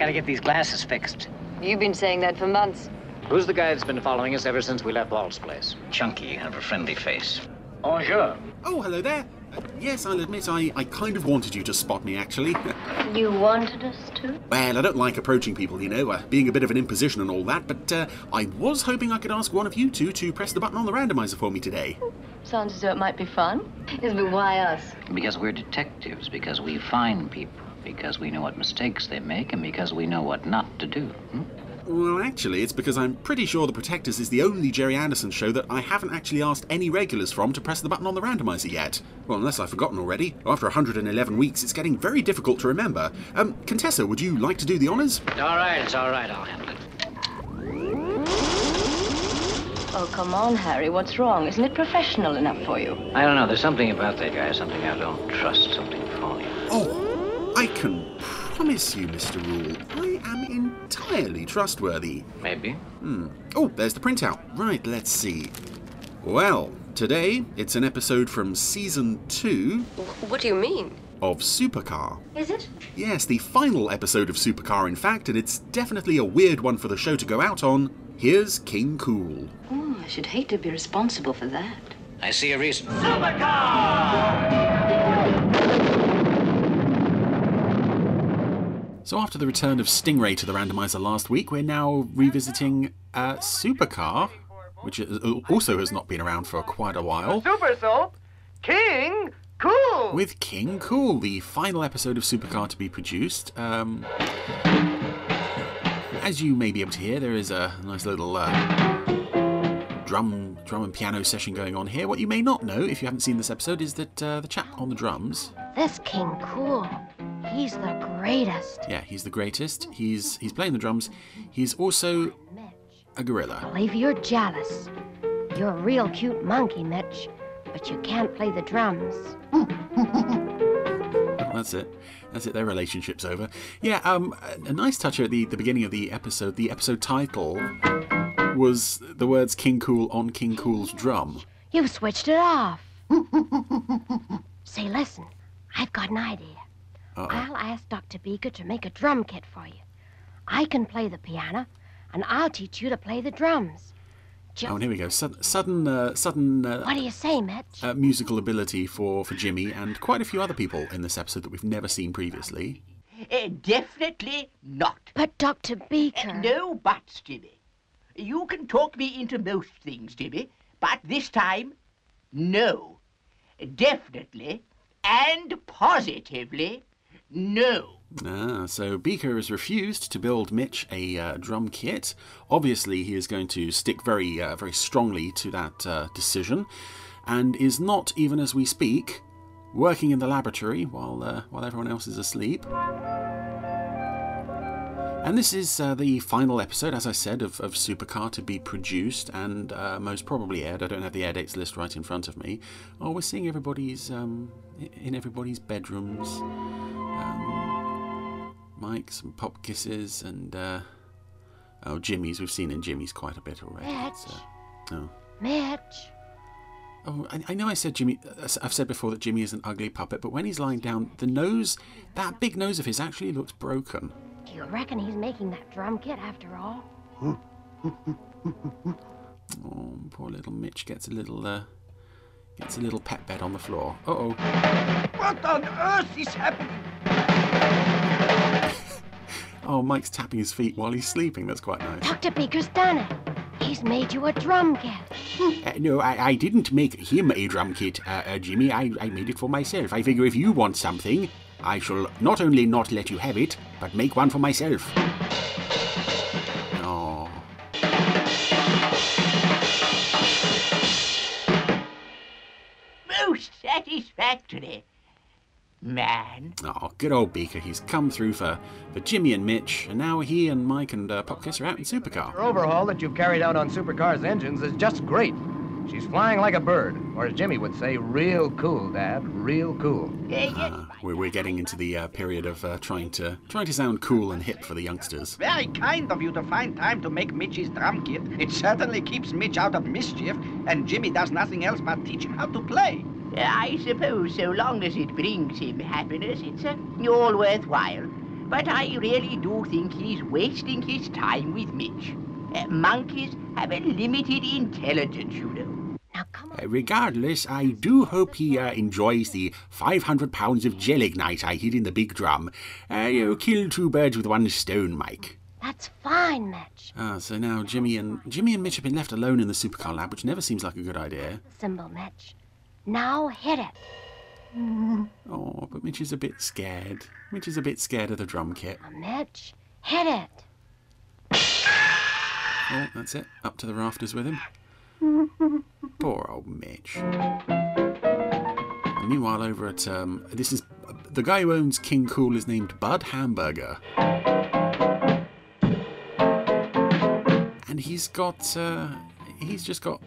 gotta get these glasses fixed. You've been saying that for months. Who's the guy that's been following us ever since we left Walt's place? Chunky and a friendly face. Bonjour. Oh, hello there. Uh, yes, I'll admit I, I kind of wanted you to spot me, actually. You wanted us to? well, I don't like approaching people, you know, uh, being a bit of an imposition and all that, but uh, I was hoping I could ask one of you two to press the button on the randomizer for me today. Sounds as though it might be fun. Yes, but why us? Because we're detectives, because we find people, because we know what mistakes they make, and because we know what not to do. Hmm? Well, actually, it's because I'm pretty sure The Protectors is the only Gerry Anderson show that I haven't actually asked any regulars from to press the button on the randomizer yet. Well, unless I've forgotten already. After 111 weeks, it's getting very difficult to remember. Um, Contessa, would you like to do the honours? All right, it's all right. I'll handle it. Oh, come on, Harry. What's wrong? Isn't it professional enough for you? I don't know. There's something about that guy, something I don't trust, something phony. Oh, I can promise you, Mr. Rule, I am entirely trustworthy. Maybe. Hmm. Oh, there's the printout. Right, let's see. Well, today it's an episode from season two What do you mean? of Supercar. Is it? Yes, the final episode of Supercar, in fact, and it's definitely a weird one for the show to go out on. Here's King Kool. Oh, I should hate to be responsible for that. I see a reason. So, after the return of Stingray to the randomizer last week, we're now revisiting uh, Supercar, which is- also has not been around for quite a while, Super Soap, King Kool. with King Kool, the final episode of Supercar to be produced. Um, as you may be able to hear, there is a nice little uh, drum, drum and piano session going on here. What you may not know, if you haven't seen this episode, is that uh, the chap on the drums This King Kool, he's the greatest. Yeah, he's the greatest. He's he's playing the drums. He's also a gorilla. I believe you're jealous. You're a real cute monkey, Mitch, but you can't play the drums. That's it. That's it. Their relationship's over. Yeah. Um. A a nice touch at the the beginning of the episode. The episode title was the words "King Kool" on King Kool's drum. You've switched it off. Say, listen, I've got an idea. Uh-oh. I'll ask Dr. Beaker to make a drum kit for you. I can play the piano, and I'll teach you to play the drums. Oh, and here we go. Sud- sudden, uh, sudden What uh, do you say, Mitch? uh, musical ability for for Jimmy and quite a few other people in this episode that we've never seen previously. Uh, definitely not. but Dr. Uh, Beaker. no buts, Jimmy. You can talk me into most things, Jimmy, but this time, no. Definitely and positively, no. Ah, so Beaker has refused to build Mitch a uh, drum kit. Obviously, he is going to stick very, uh, very strongly to that uh, decision, and is not, even as we speak, working in the laboratory while uh, while everyone else is asleep. And this is uh, the final episode, as I said, of, of Supercar to be produced and uh, most probably aired. I don't have the air dates list right in front of me. Oh, we're seeing everybody's um, in everybody's bedrooms. Um, Mike's and Popkiss's and uh, oh Jimmy's. We've seen in Jimmy's quite a bit already. Mitch. so- oh. Mitch. Oh, I, I know I said Jimmy. uh, I've said before that Jimmy is an ugly puppet, but when he's lying down, the nose, that big nose of his, actually looks broken. Do you reckon he's making that drum kit after all? Oh, poor little Mitch gets a little, uh, gets a little pet bed on the floor. Uh oh. What on earth is happening? Oh, Mike's tapping his feet while he's sleeping. That's quite nice. Dr. Beaker's done it. He's made you a drum kit. Uh, no, I, I didn't make him a drum kit, uh, uh, Jimmy. I, I made it for myself. I figure if you want something, I shall not only not let you have it, but make one for myself. Satisfactory. Man. Oh, good old Beaker. He's come through for, for Jimmy and Mitch, and now he and Mike and uh, Popkiss are out in Supercar. Your overhaul that you've carried out on Supercar's engines is just great. She's flying like a bird, or as Jimmy would say, real cool, Dad, real cool. Uh, yes, Uh, we're, we're getting into the uh, period of uh, trying to trying to sound cool and hip for the youngsters. Very kind of you to find time to make Mitch's drum kit. It certainly keeps Mitch out of mischief, and Jimmy does nothing else but teach him how to play. I suppose so long as it brings him happiness, it's uh, all worthwhile. But I really do think he's wasting his time with Mitch. Uh, monkeys have a limited intelligence, you know. Now come on. Uh, regardless, I do hope he uh, enjoys the 500 pounds of gelignite I hid in the big drum. Uh, you know, kill two birds with one stone, Mike. That's fine, Mitch. Ah, so now Jimmy and Jimmy and Mitch have been left alone in the supercar lab, which never seems like a good idea. Cymbal, Mitch. Now hit it. Oh, but Mitch is a bit scared. Mitch is a bit scared of the drum kit. Mitch, hit it. Oh, that's it. Up to the rafters with him. Poor old Mitch. And meanwhile, over at um, this is the guy who owns King Kool is named Bud Hamburger, and he's got uh, he's just got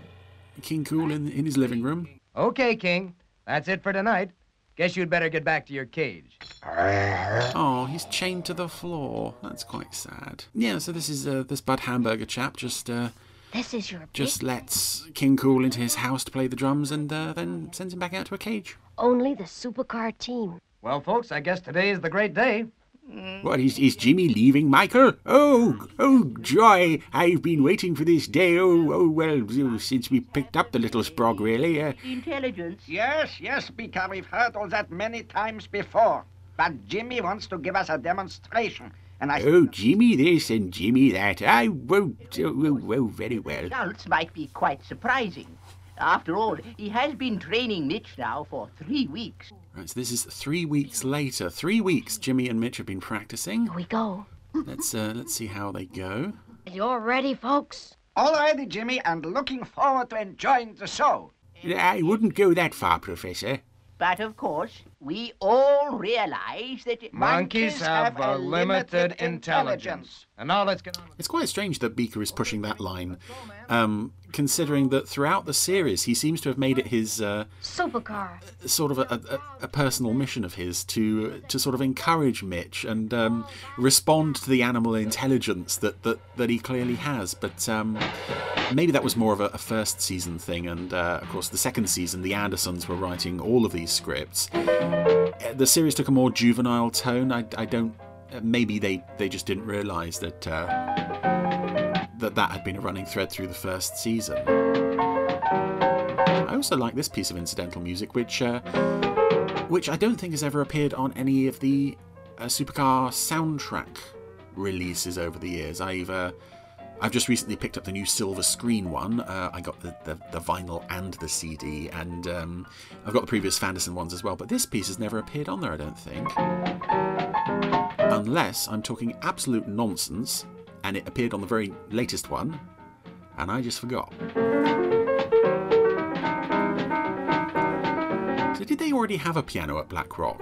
King Kool in in his living room. Okay, King. That's it for tonight. Guess you'd better get back to your cage. Oh, he's chained to the floor. That's quite sad. Yeah, so this is uh, this Bud Hamburger chap just uh, This is your big- just lets King Kool into his house to play the drums and uh, then sends him back out to a cage. only the supercar team. Well, folks, I guess today is the great day. What is is Jimmy leaving, Michael? Oh, oh, joy! I've been waiting for this day. Oh, oh, well, since we picked up the little sprog, really. Uh, Intelligence. Yes, yes, Beaker, we've heard all that many times before. But Jimmy wants to give us a demonstration. And I. oh, Jimmy this and Jimmy that. I won't. Oh, oh, oh, very well. Results might be quite surprising. After all, he has been training Mitch now for three weeks. Right, so this is three weeks later. Three weeks Jimmy and Mitch have been practicing. Here we go. Let's uh, let's see how they go. You're ready, folks? All ready, Jimmy, and looking forward to enjoying the show. I wouldn't go that far, Professor. But of course, we all realize that Monkeys have a limited intelligence. And now let's get on with It's quite strange that Beaker is pushing that line, um, considering that throughout the series he seems to have made it his uh, Supercar. sort of a, a, a personal mission of his to to sort of encourage Mitch and um, respond to the animal intelligence that, that, that he clearly has. But um, maybe that was more of a, a first season thing, and uh, of course the second season the Andersons were writing all of these scripts. Uh, The series took a more juvenile tone. I, I don't. uh, Maybe they, they just didn't realise that uh, that that had been a running thread through the first season. I also like this piece of incidental music, which uh, which I don't think has ever appeared on any of the uh, Supercar soundtrack releases over the years. I've uh, I've just recently picked up the new silver screen one. Uh, I got the, the, the vinyl and the CD, and um, I've got the previous Fanderson ones as well. But this piece has never appeared on there, I don't think, unless I'm talking absolute nonsense, and it appeared on the very latest one, and I just forgot. So did they already have a piano at Black Rock?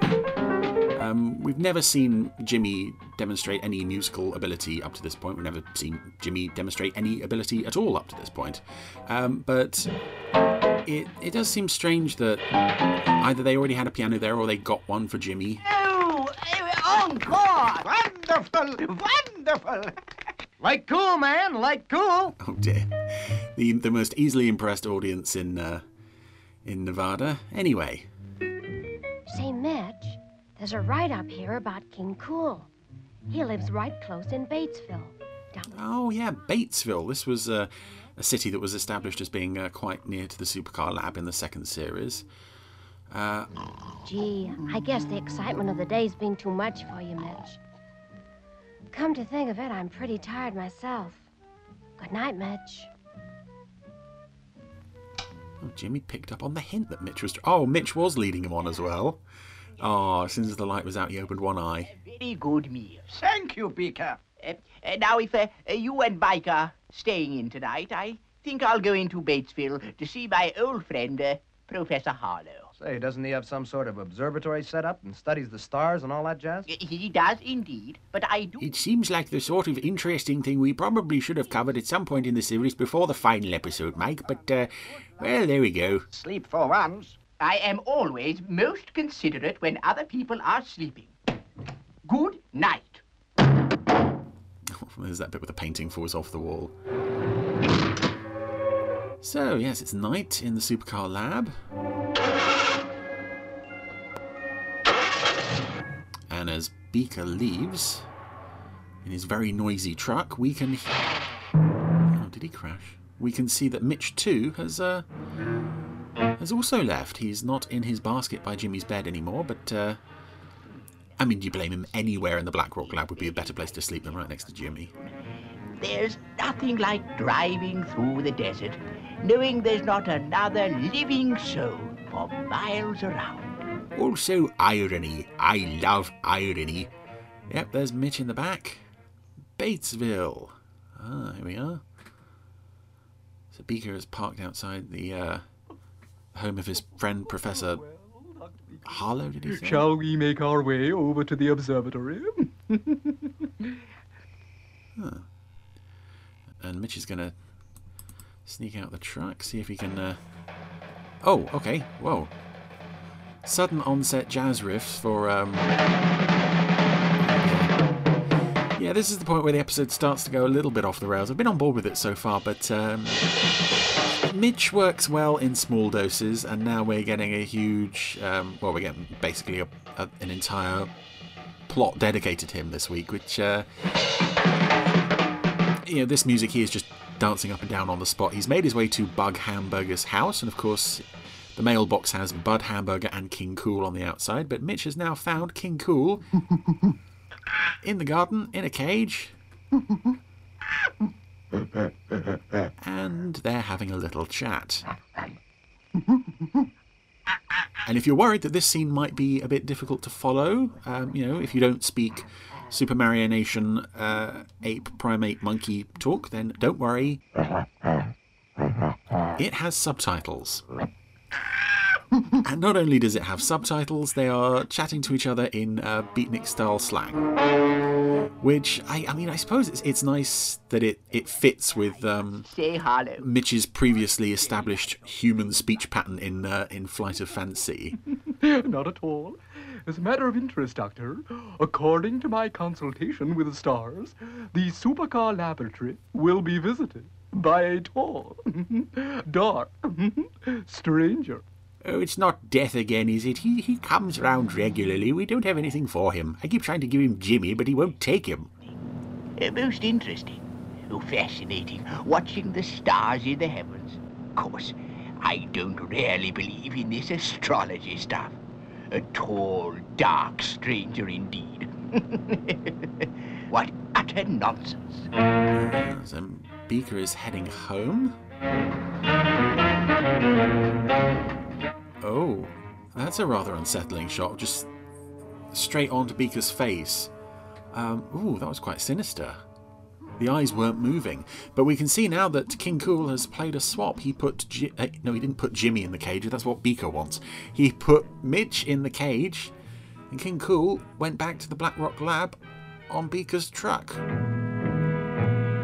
Um, we've never seen Jimmy demonstrate any musical ability up to this point. We've never seen Jimmy demonstrate any ability at all up to this point. Um, but it, it does seem strange that either they already had a piano there or they got one for Jimmy. Oh, eh, encore! Wonderful, wonderful. Like cool, man, like cool. Oh dear. The, the most easily impressed audience in, uh, in Nevada. Anyway, Say, Mitch, there's a write up here about King Kool. He lives right close in Batesville. Down Oh yeah, Batesville. This was uh, a city that was established as being uh, quite near to the supercar lab in the second series. Uh, Gee, I guess the excitement of the day's been too much for you, Mitch. Come to think of it, I'm pretty tired myself. Good night, Mitch. oh, Jimmy picked up on the hint that Mitch was. Oh, Mitch was leading him on as well. Oh, as soon as the light was out, he opened one eye. Very good meal. Thank you, Beaker. Uh, uh, now, if uh, uh, you and Mike are staying in tonight, I think I'll go into Batesville to see my old friend, uh, Professor Harlow. Say, doesn't he have some sort of observatory set up and studies the stars and all that jazz? He does indeed, but I do. It seems like the sort of interesting thing we probably should have covered at some point in the series before the final episode, Mike. But uh, well, there we go. Sleep for once. I am always most considerate when other people are sleeping. Good night. There's that bit with the painting falls off the wall. So, yes, it's night in the supercar lab. And as Beaker leaves in his very noisy truck, we can. Oh, did he crash? We can see that Mitch too has uh, has also left. He's not in his basket by Jimmy's bed anymore, but uh, I mean, do you blame him? Anywhere in the Black Rock Lab would be a better place to sleep than right next to Jimmy. There's nothing like driving through the desert, knowing there's not another living soul for miles around. Also, irony. I love irony. Yep, there's Mitch in the back. Batesville. Ah, here we are. So Beaker is parked outside the uh, home of his friend Professor Harlow, did he say? Shall we make our way over to the observatory? And Mitch is going to sneak out the truck, see if he can. Uh... Oh, okay. Whoa. Sudden onset jazz riffs for. Um... Yeah, this is the point where the episode starts to go a little bit off the rails. I've been on board with it so far, but um... Mitch works well in small doses, and now we're getting a huge. Um... Well, we're getting basically a, a, an entire plot dedicated to him this week, which. Uh you know, this music he is just dancing up and down on the spot. He's made his way to Bud Hamburger's house, and of course, the mailbox has Bud Hamburger and King Kool on the outside. But Mitch has now found King Kool in the garden in a cage. and they're having a little chat. And if you're worried that this scene might be a bit difficult to follow, um, you know, if you don't speak Supermarionation uh, ape, primate, monkey talk, then don't worry. It has subtitles. and not only does it have subtitles, they are chatting to each other in uh, beatnik style slang. Which, I, I mean, I suppose it's, it's nice that it, it fits with um, Say hello. Mitch's previously established human speech pattern in, uh, in Flight of Fancy. Not at all. As a matter of interest, Doctor, according to my consultation with the stars, the supercar laboratory will be visited by a tall, dark stranger. Oh, it's not death again, is it? He, he comes round regularly. We don't have anything for him. I keep trying to give him Jimmy, but he won't take him. Uh, most interesting. Oh, fascinating. Watching the stars in the heavens. Of course, I don't really believe in this astrology stuff. A tall, dark stranger indeed. what utter nonsense. So Beaker is heading home. Oh, that's a rather unsettling shot. Just straight onto Beaker's face. Um, ooh, that was quite sinister. The eyes weren't moving, but we can see now that King Kool has played a swap. He put Ji- uh, no, he didn't put Jimmy in the cage. That's what Beaker wants. He put Mitch in the cage, and King Kool went back to the Black Rock Lab on Beaker's truck.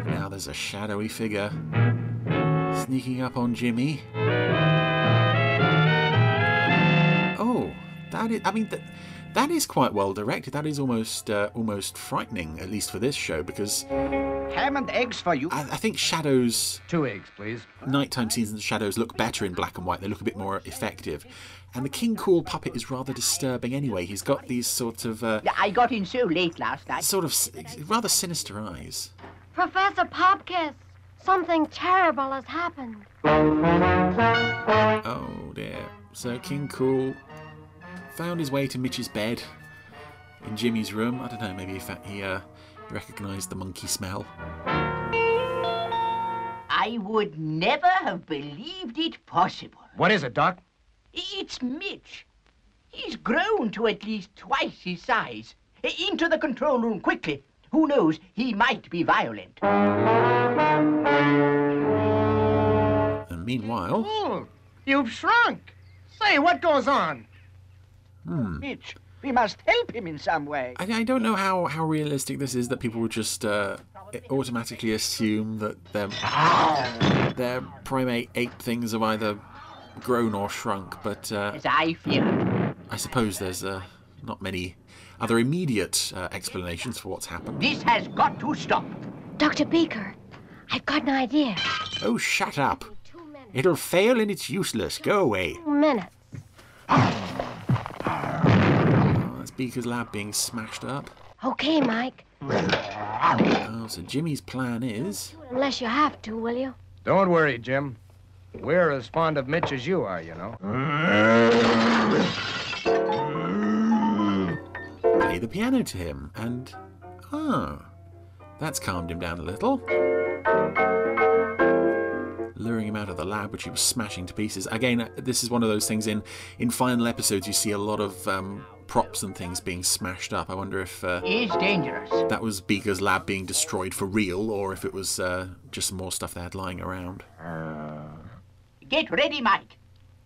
Now there's a shadowy figure sneaking up on Jimmy. That is. I mean, that that is quite well directed. That is almost uh, almost frightening, at least for this show, because Ham and eggs for you. I, I think shadows, Two eggs, please. nighttime scenes and shadows look better in black and white. They look a bit more effective. And the King Kool puppet is rather disturbing anyway. He's got these sort of uh, I got in so late last night. sort of rather sinister eyes. Professor Popkiss, something terrible has happened. Oh dear. So King Kool found his way to Mitch's bed in Jimmy's room. I don't know, maybe if he uh, recognised the monkey smell. I would never have believed it possible. What is it, Doc? It's Mitch. He's grown to at least twice his size. Into the control room quickly. Who knows, he might be violent. And meanwhile, Oh, you've shrunk. Say, what goes on? Mitch, we must help him in some way. I, I don't know how, how realistic this is that people would just uh, automatically assume that their, their primate ape things have either grown or shrunk, but uh, As I fear. I suppose there's uh, not many other immediate uh, explanations for what's happened. This has got to stop. Dr. Beaker, I've got an idea. Oh, shut up. It'll fail and it's useless. Go away. Two Beaker's lab being smashed up. Okay, Mike. Oh, so Jimmy's plan is. Unless you have to, will you? Don't worry, Jim. We're as fond of Mitch as you are, you know. play the piano to him, and. Oh. That's calmed him down a little. Luring him out of the lab, which he was smashing to pieces. Again, this is one of those things in, in final episodes, you see a lot of um, props and things being smashed up. I wonder if uh, Is dangerous. that was Beaker's lab being destroyed for real, or if it was uh, just some more stuff they had lying around. Get ready, Mike.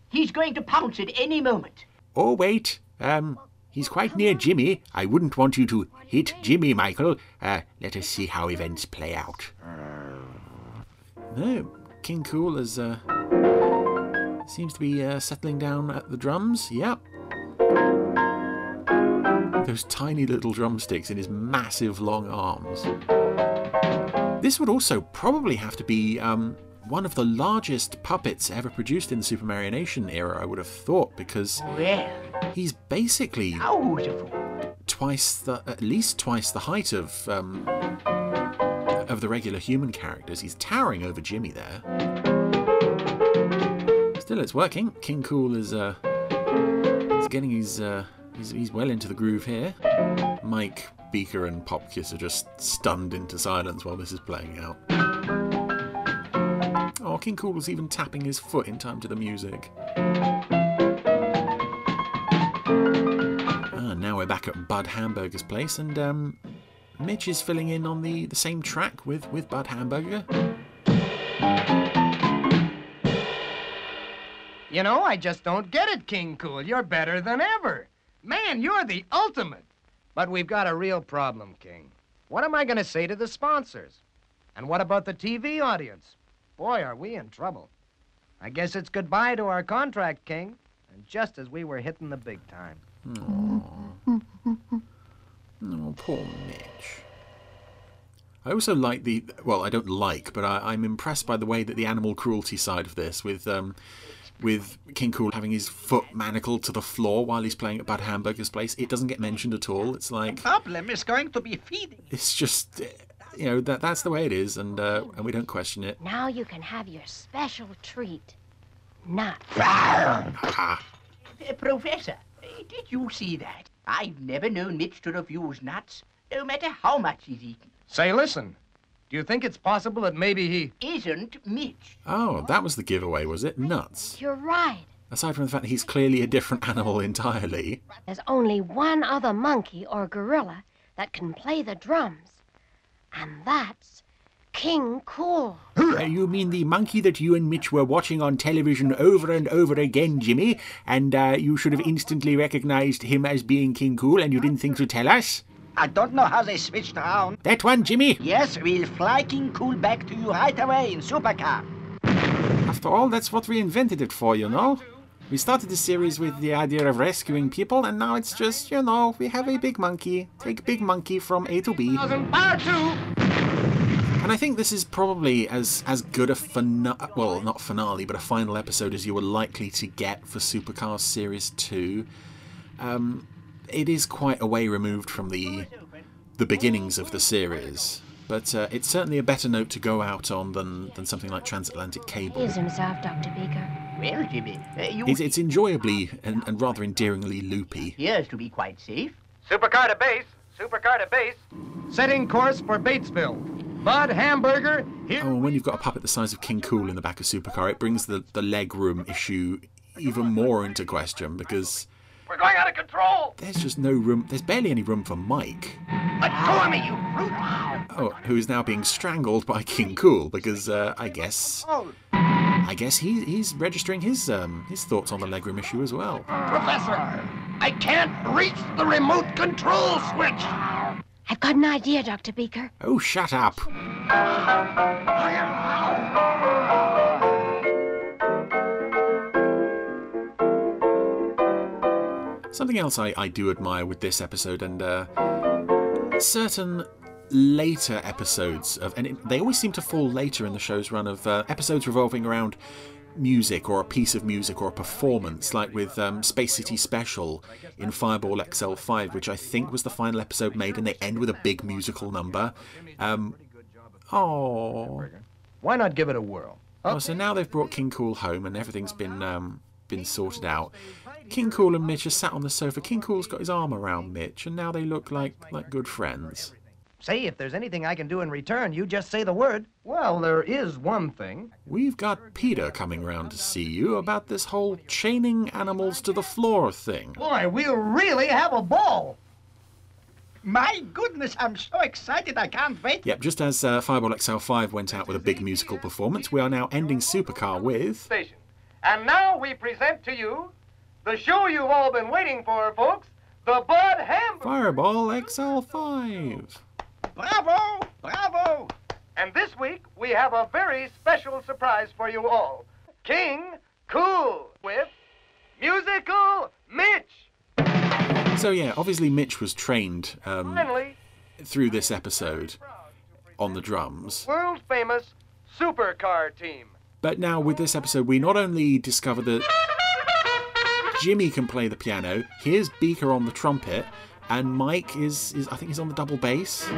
He's going to pounce at any moment. Oh, wait. Um, he's quite near Jimmy. I wouldn't want you to hit Jimmy, Michael. Uh, let us see how events play out. No, King Kool is, uh, seems to be uh, settling down at the drums. Yep. Those tiny little drumsticks in his massive long arms. This would also probably have to be um, one of the largest puppets ever produced in the Supermarionation era, I would have thought, because Well, he's basically twice the, at least twice the height of um, of the regular human characters. He's towering over Jimmy there. Still, it's working. King Kool is uh, is getting his uh, he's, he's well into the groove here. Mike, Beaker, and Popkiss are just stunned into silence while this is playing out. Oh, King Kool was even tapping his foot in time to the music. Ah, now we're back at Bud Hamburger's place, and um, Mitch is filling in on the, the same track with, with Bud Hamburger. You know, I just don't get it, King Kool. You're better than ever. Man, you're the ultimate. But we've got a real problem, King. What am I going to say to the sponsors? And what about the TV audience? Boy, are we in trouble. I guess it's goodbye to our contract, King. And just as we were hitting the big time. Oh, poor Mitch. I also like the well, I don't like, but I, I'm impressed by the way that the animal cruelty side of this, with um, with King Kool having his foot manacled to the floor while he's playing at Bud Hamburger's place. It doesn't get mentioned at all. It's like the Problem is going to be feeding. it's just uh, you know that that's the way it is, and uh, and we don't question it. Now you can have your special treat. Nuts. Ah, Uh, Professor, did you see that? I've never known Mitch to refuse nuts, no matter how much he's eaten. Say, listen. Do you think it's possible that maybe he. Isn't Mitch? oh, that was the giveaway, was it? Nuts. You're right. Aside from the fact that he's clearly a different animal entirely. There's only one other monkey or gorilla that can play the drums. And that's King Kool. You mean the monkey that you and Mitch were watching on television over and over again, Jimmy? And uh, you should have instantly recognized him as being King Kool and you didn't think to tell us? I don't know how they switched around. That one, Jimmy? Yes, we'll fly King Kool back to you right away in supercar. After all, that's what we invented it for, you know? We started the series with the idea of rescuing people, and now it's just, you know, we have a big monkey. Take big monkey from A to B. Power two! And I think this is probably as as good a finale, well, not finale, but a final episode as you were likely to get for Supercars Series 2. Um, it is quite a way removed from the the beginnings of the series, but uh, it's certainly a better note to go out on than, than something like Transatlantic Cable. Here's himself, Dr. Beaker. Well, Jimmy, uh, you It's, it's enjoyably and, and rather endearingly loopy. appears to be quite safe. Supercar to base. Supercar to base. Setting course for Batesville. Bud Hamburger, here. Oh, and when you've got a puppet the size of King Kool in the back of Supercar, it brings the, the leg room issue even more into question because We're going out of control. there's just no room, there's barely any room for Mike. Let go of me, you brute. Oh, who is now being strangled by King Kool because uh, I guess I guess he, he's registering his um, his thoughts on the legroom issue as well. Professor, I can't reach the remote control switch. I've got an idea, Dr. Beaker. Oh, shut up! Something else I, I do admire with this episode and uh, certain later episodes of, and it, they always seem to fall later in the show's run of uh, episodes revolving around music or a piece of music or a performance, like with um, Space City Special in Fireball XL5, which I think was the final episode made, and they end with a big musical number. Um, oh. Why not give it a whirl? Oh, so now they've brought King Kool home and everything's been um, been sorted out. King Kool and Mitch are sat on the sofa. King Kool's got his arm around Mitch, and now they look like like good friends. Say, if there's anything I can do in return, you just say the word. Well, there is one thing. We've got Peter coming round to see you about this whole chaining animals to the floor thing. Boy, we'll really have a ball. My goodness, I'm so excited I can't wait. Yep, just as uh, Fireball XL5 went out with a big musical performance, we are now ending Supercar with. Station. And now we present to you the show you've all been waiting for, folks the Bud Hamburger. Fireball XL5. Bravo! Bravo! And this week, we have a very special surprise for you all King Kool with Musical Mitch. So, yeah, obviously Mitch was trained um, Finally, through this episode on the drums. world famous supercar team. But now, with this episode, we not only discover that Jimmy can play the piano, here's Beaker on the trumpet, and Mike is, is I think he's on the double bass.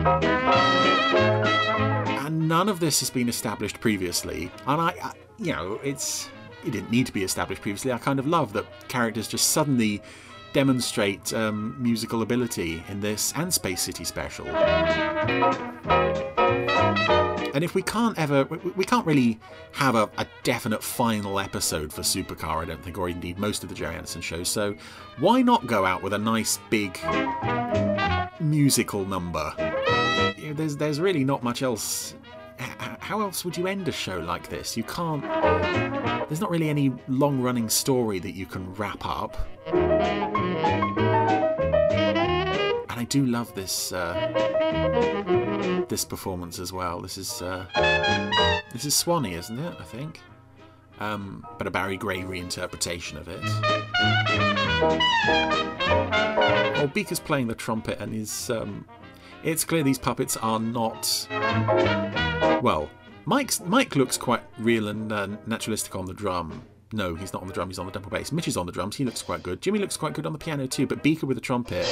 And none of this has been established previously. And I, I you know, it's it didn't need to be established previously. I kind of love that characters just suddenly demonstrate um, musical ability in this and Space City Special. And if we can't ever, we, can't really have a, a, definite final episode for Supercar, I don't think, or indeed most of the Gerry Anderson shows. So why not go out with a nice big musical number? There's there's really not much else. How else would you end a show like this? You can't. There's not really any long-running story that you can wrap up. I do love this. Uh, this performance as well. This is uh, this is Swanee, isn't it? I think, um, but a Barry Gray reinterpretation of it. Well, Beaker's playing the trumpet, and he's. Um, it's clear these puppets are not. Well, Mike's Mike looks quite real and uh, naturalistic on the drum. No, he's not on the drum, he's on the double bass. Mitch is on the drums, he looks quite good. Jimmy looks quite good on the piano too, but Beaker with the trumpet,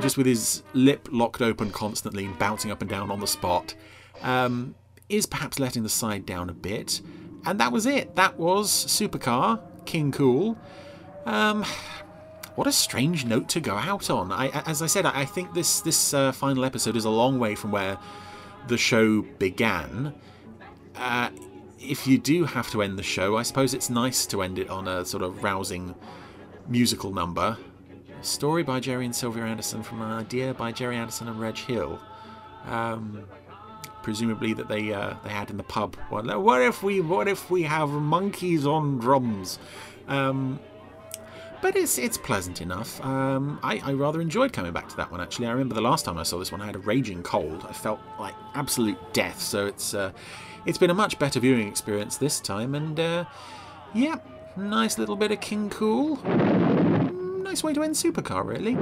just with his lip locked open constantly and bouncing up and down on the spot, um, is perhaps letting the side down a bit. And that was it. That was Supercar, King Kool. Um, what a strange note to go out on. I, as I said, I think this this uh, final episode is a long way from where the show began. Uh, if you do have to end the show, I suppose it's nice to end it on a sort of rousing musical number. Story by Gerry and Sylvia Anderson from an idea by Gerry Anderson and Reg Hill. Um, presumably that they uh, they had in the pub. What, what if we what if we have monkeys on drums? Um, but it's it's pleasant enough. Um, I, I rather enjoyed coming back to that one actually. I remember the last time I saw this one, I had a raging cold. I felt like absolute death. So it's uh, it's been a much better viewing experience this time, and uh, yeah, nice little bit of King Kool. Nice way to end Supercar, really.